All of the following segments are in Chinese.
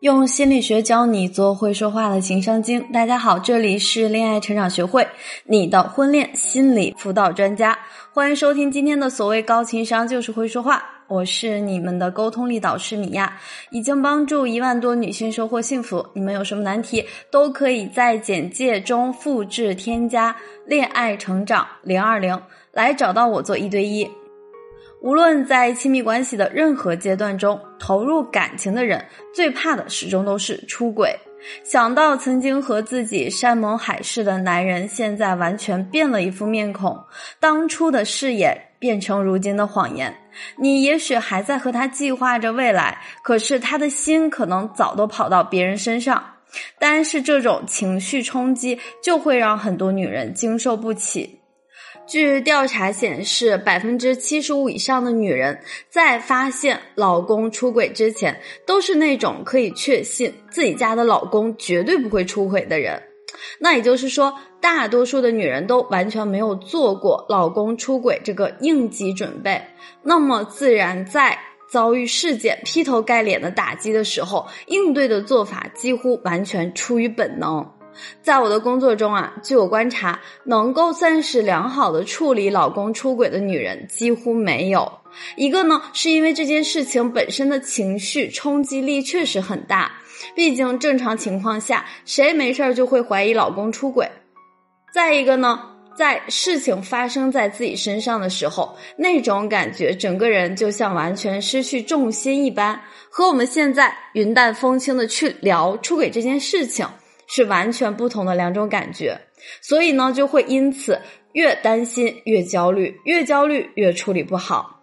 用心理学教你做会说话的情商精。大家好，这里是恋爱成长学会，你的婚恋心理辅导专家。欢迎收听今天的所谓高情商就是会说话，我是你们的沟通力导师米娅，已经帮助一万多女性收获幸福。你们有什么难题，都可以在简介中复制添加“恋爱成长零二零”来找到我做一对一。无论在亲密关系的任何阶段中，投入感情的人最怕的始终都是出轨。想到曾经和自己山盟海誓的男人，现在完全变了一副面孔，当初的誓言变成如今的谎言。你也许还在和他计划着未来，可是他的心可能早都跑到别人身上。单是这种情绪冲击，就会让很多女人经受不起。据调查显示，百分之七十五以上的女人在发现老公出轨之前，都是那种可以确信自己家的老公绝对不会出轨的人。那也就是说，大多数的女人都完全没有做过老公出轨这个应急准备，那么自然在遭遇事件劈头盖脸的打击的时候，应对的做法几乎完全出于本能。在我的工作中啊，据我观察，能够算是良好的处理老公出轨的女人几乎没有。一个呢，是因为这件事情本身的情绪冲击力确实很大，毕竟正常情况下，谁没事儿就会怀疑老公出轨。再一个呢，在事情发生在自己身上的时候，那种感觉，整个人就像完全失去重心一般，和我们现在云淡风轻的去聊出轨这件事情。是完全不同的两种感觉，所以呢，就会因此越担心越焦虑，越焦虑越处理不好。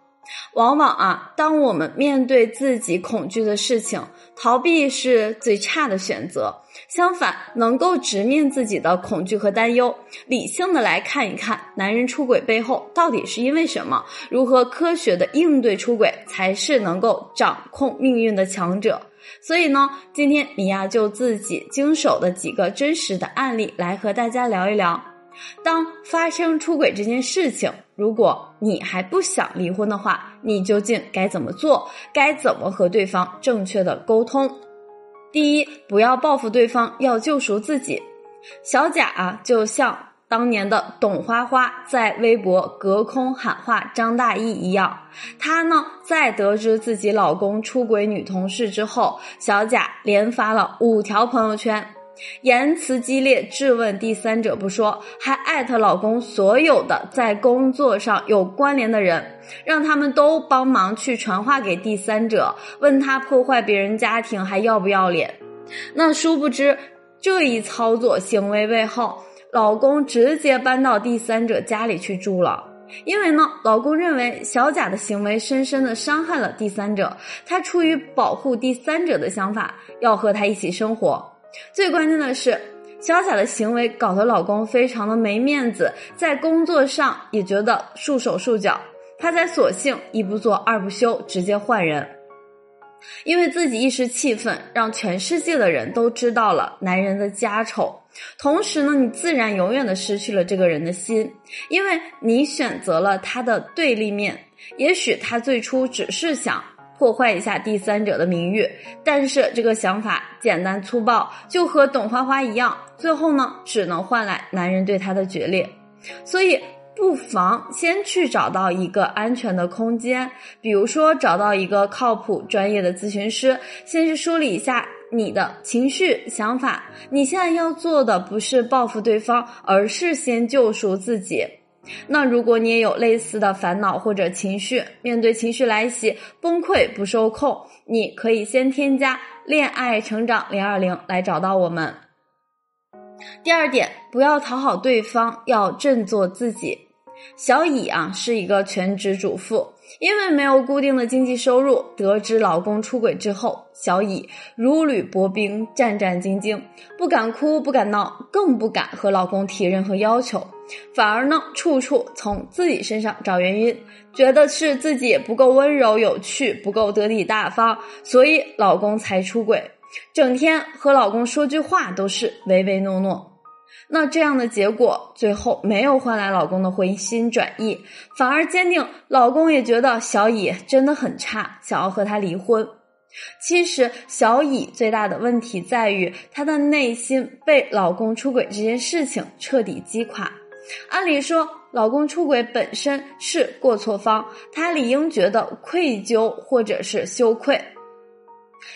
往往啊，当我们面对自己恐惧的事情，逃避是最差的选择。相反，能够直面自己的恐惧和担忧，理性的来看一看男人出轨背后到底是因为什么，如何科学的应对出轨，才是能够掌控命运的强者。所以呢，今天米娅就自己经手的几个真实的案例来和大家聊一聊。当发生出轨这件事情，如果你还不想离婚的话，你究竟该怎么做？该怎么和对方正确的沟通？第一，不要报复对方，要救赎自己。小贾啊，就像。当年的董花花在微博隔空喊话张大奕一样，她呢在得知自己老公出轨女同事之后，小贾连发了五条朋友圈，言辞激烈质问第三者不说，还艾特老公所有的在工作上有关联的人，让他们都帮忙去传话给第三者，问他破坏别人家庭还要不要脸。那殊不知这一操作行为背后。老公直接搬到第三者家里去住了，因为呢，老公认为小贾的行为深深的伤害了第三者，他出于保护第三者的想法，要和他一起生活。最关键的是，小贾的行为搞得老公非常的没面子，在工作上也觉得束手束脚，他才索性一不做二不休，直接换人。因为自己一时气愤，让全世界的人都知道了男人的家丑，同时呢，你自然永远的失去了这个人的心，因为你选择了他的对立面。也许他最初只是想破坏一下第三者的名誉，但是这个想法简单粗暴，就和董花花一样，最后呢，只能换来男人对他的决裂。所以。不妨先去找到一个安全的空间，比如说找到一个靠谱专业的咨询师，先去梳理一下你的情绪想法。你现在要做的不是报复对方，而是先救赎自己。那如果你也有类似的烦恼或者情绪，面对情绪来袭崩溃不受控，你可以先添加恋爱成长零二零来找到我们。第二点，不要讨好对方，要振作自己。小乙啊是一个全职主妇，因为没有固定的经济收入，得知老公出轨之后，小乙如履薄冰，战战兢兢，不敢哭，不敢闹，更不敢和老公提任何要求，反而呢，处处从自己身上找原因，觉得是自己不够温柔有趣，不够得体大方，所以老公才出轨，整天和老公说句话都是唯唯诺诺。那这样的结果，最后没有换来老公的回心转意，反而坚定老公也觉得小乙真的很差，想要和他离婚。其实小乙最大的问题在于她的内心被老公出轨这件事情彻底击垮。按理说，老公出轨本身是过错方，她理应觉得愧疚或者是羞愧。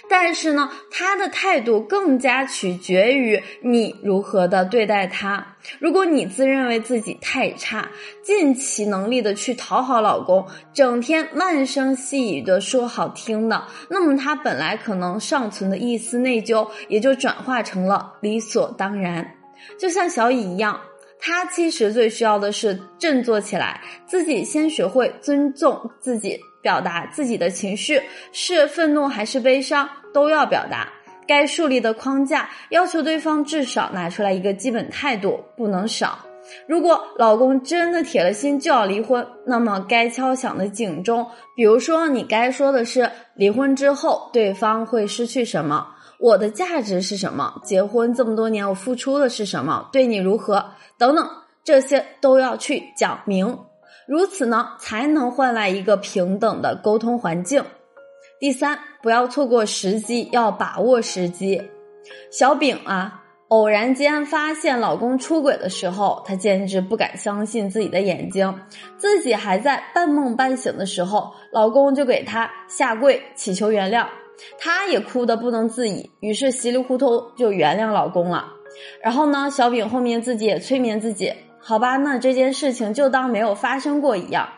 但是呢，他的态度更加取决于你如何的对待他。如果你自认为自己太差，尽其能力的去讨好老公，整天慢声细语的说好听的，那么他本来可能尚存的一丝内疚，也就转化成了理所当然。就像小乙一样，他其实最需要的是振作起来，自己先学会尊重自己。表达自己的情绪是愤怒还是悲伤都要表达，该树立的框架要求对方至少拿出来一个基本态度，不能少。如果老公真的铁了心就要离婚，那么该敲响的警钟，比如说你该说的是离婚之后对方会失去什么，我的价值是什么，结婚这么多年我付出的是什么，对你如何等等，这些都要去讲明。如此呢，才能换来一个平等的沟通环境。第三，不要错过时机，要把握时机。小丙啊，偶然间发现老公出轨的时候，她简直不敢相信自己的眼睛。自己还在半梦半醒的时候，老公就给她下跪祈求原谅，她也哭得不能自已，于是稀里糊涂就原谅老公了。然后呢，小饼后面自己也催眠自己。好吧，那这件事情就当没有发生过一样。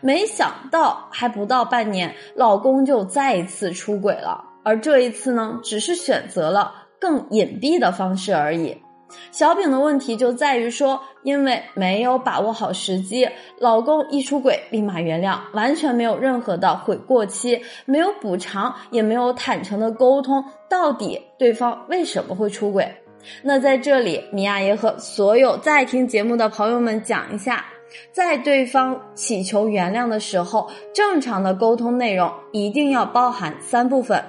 没想到还不到半年，老公就再一次出轨了，而这一次呢，只是选择了更隐蔽的方式而已。小饼的问题就在于说，因为没有把握好时机，老公一出轨立马原谅，完全没有任何的悔过期，没有补偿，也没有坦诚的沟通，到底对方为什么会出轨。那在这里，米娅也和所有在听节目的朋友们讲一下，在对方祈求原谅的时候，正常的沟通内容一定要包含三部分：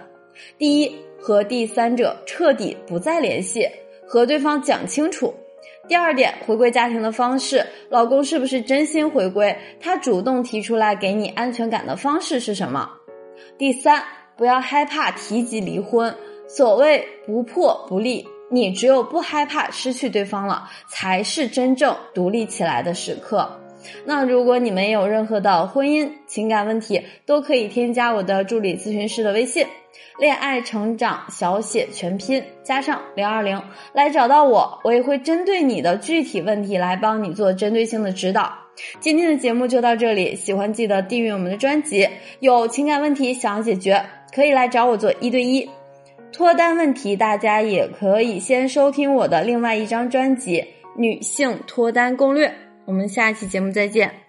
第一，和第三者彻底不再联系，和对方讲清楚；第二点，回归家庭的方式，老公是不是真心回归？他主动提出来给你安全感的方式是什么？第三，不要害怕提及离婚，所谓不破不立。你只有不害怕失去对方了，才是真正独立起来的时刻。那如果你们有任何的婚姻情感问题，都可以添加我的助理咨询师的微信“恋爱成长小写全拼加上零二零”来找到我，我也会针对你的具体问题来帮你做针对性的指导。今天的节目就到这里，喜欢记得订阅我们的专辑。有情感问题想要解决，可以来找我做一对一。脱单问题，大家也可以先收听我的另外一张专辑《女性脱单攻略》。我们下期节目再见。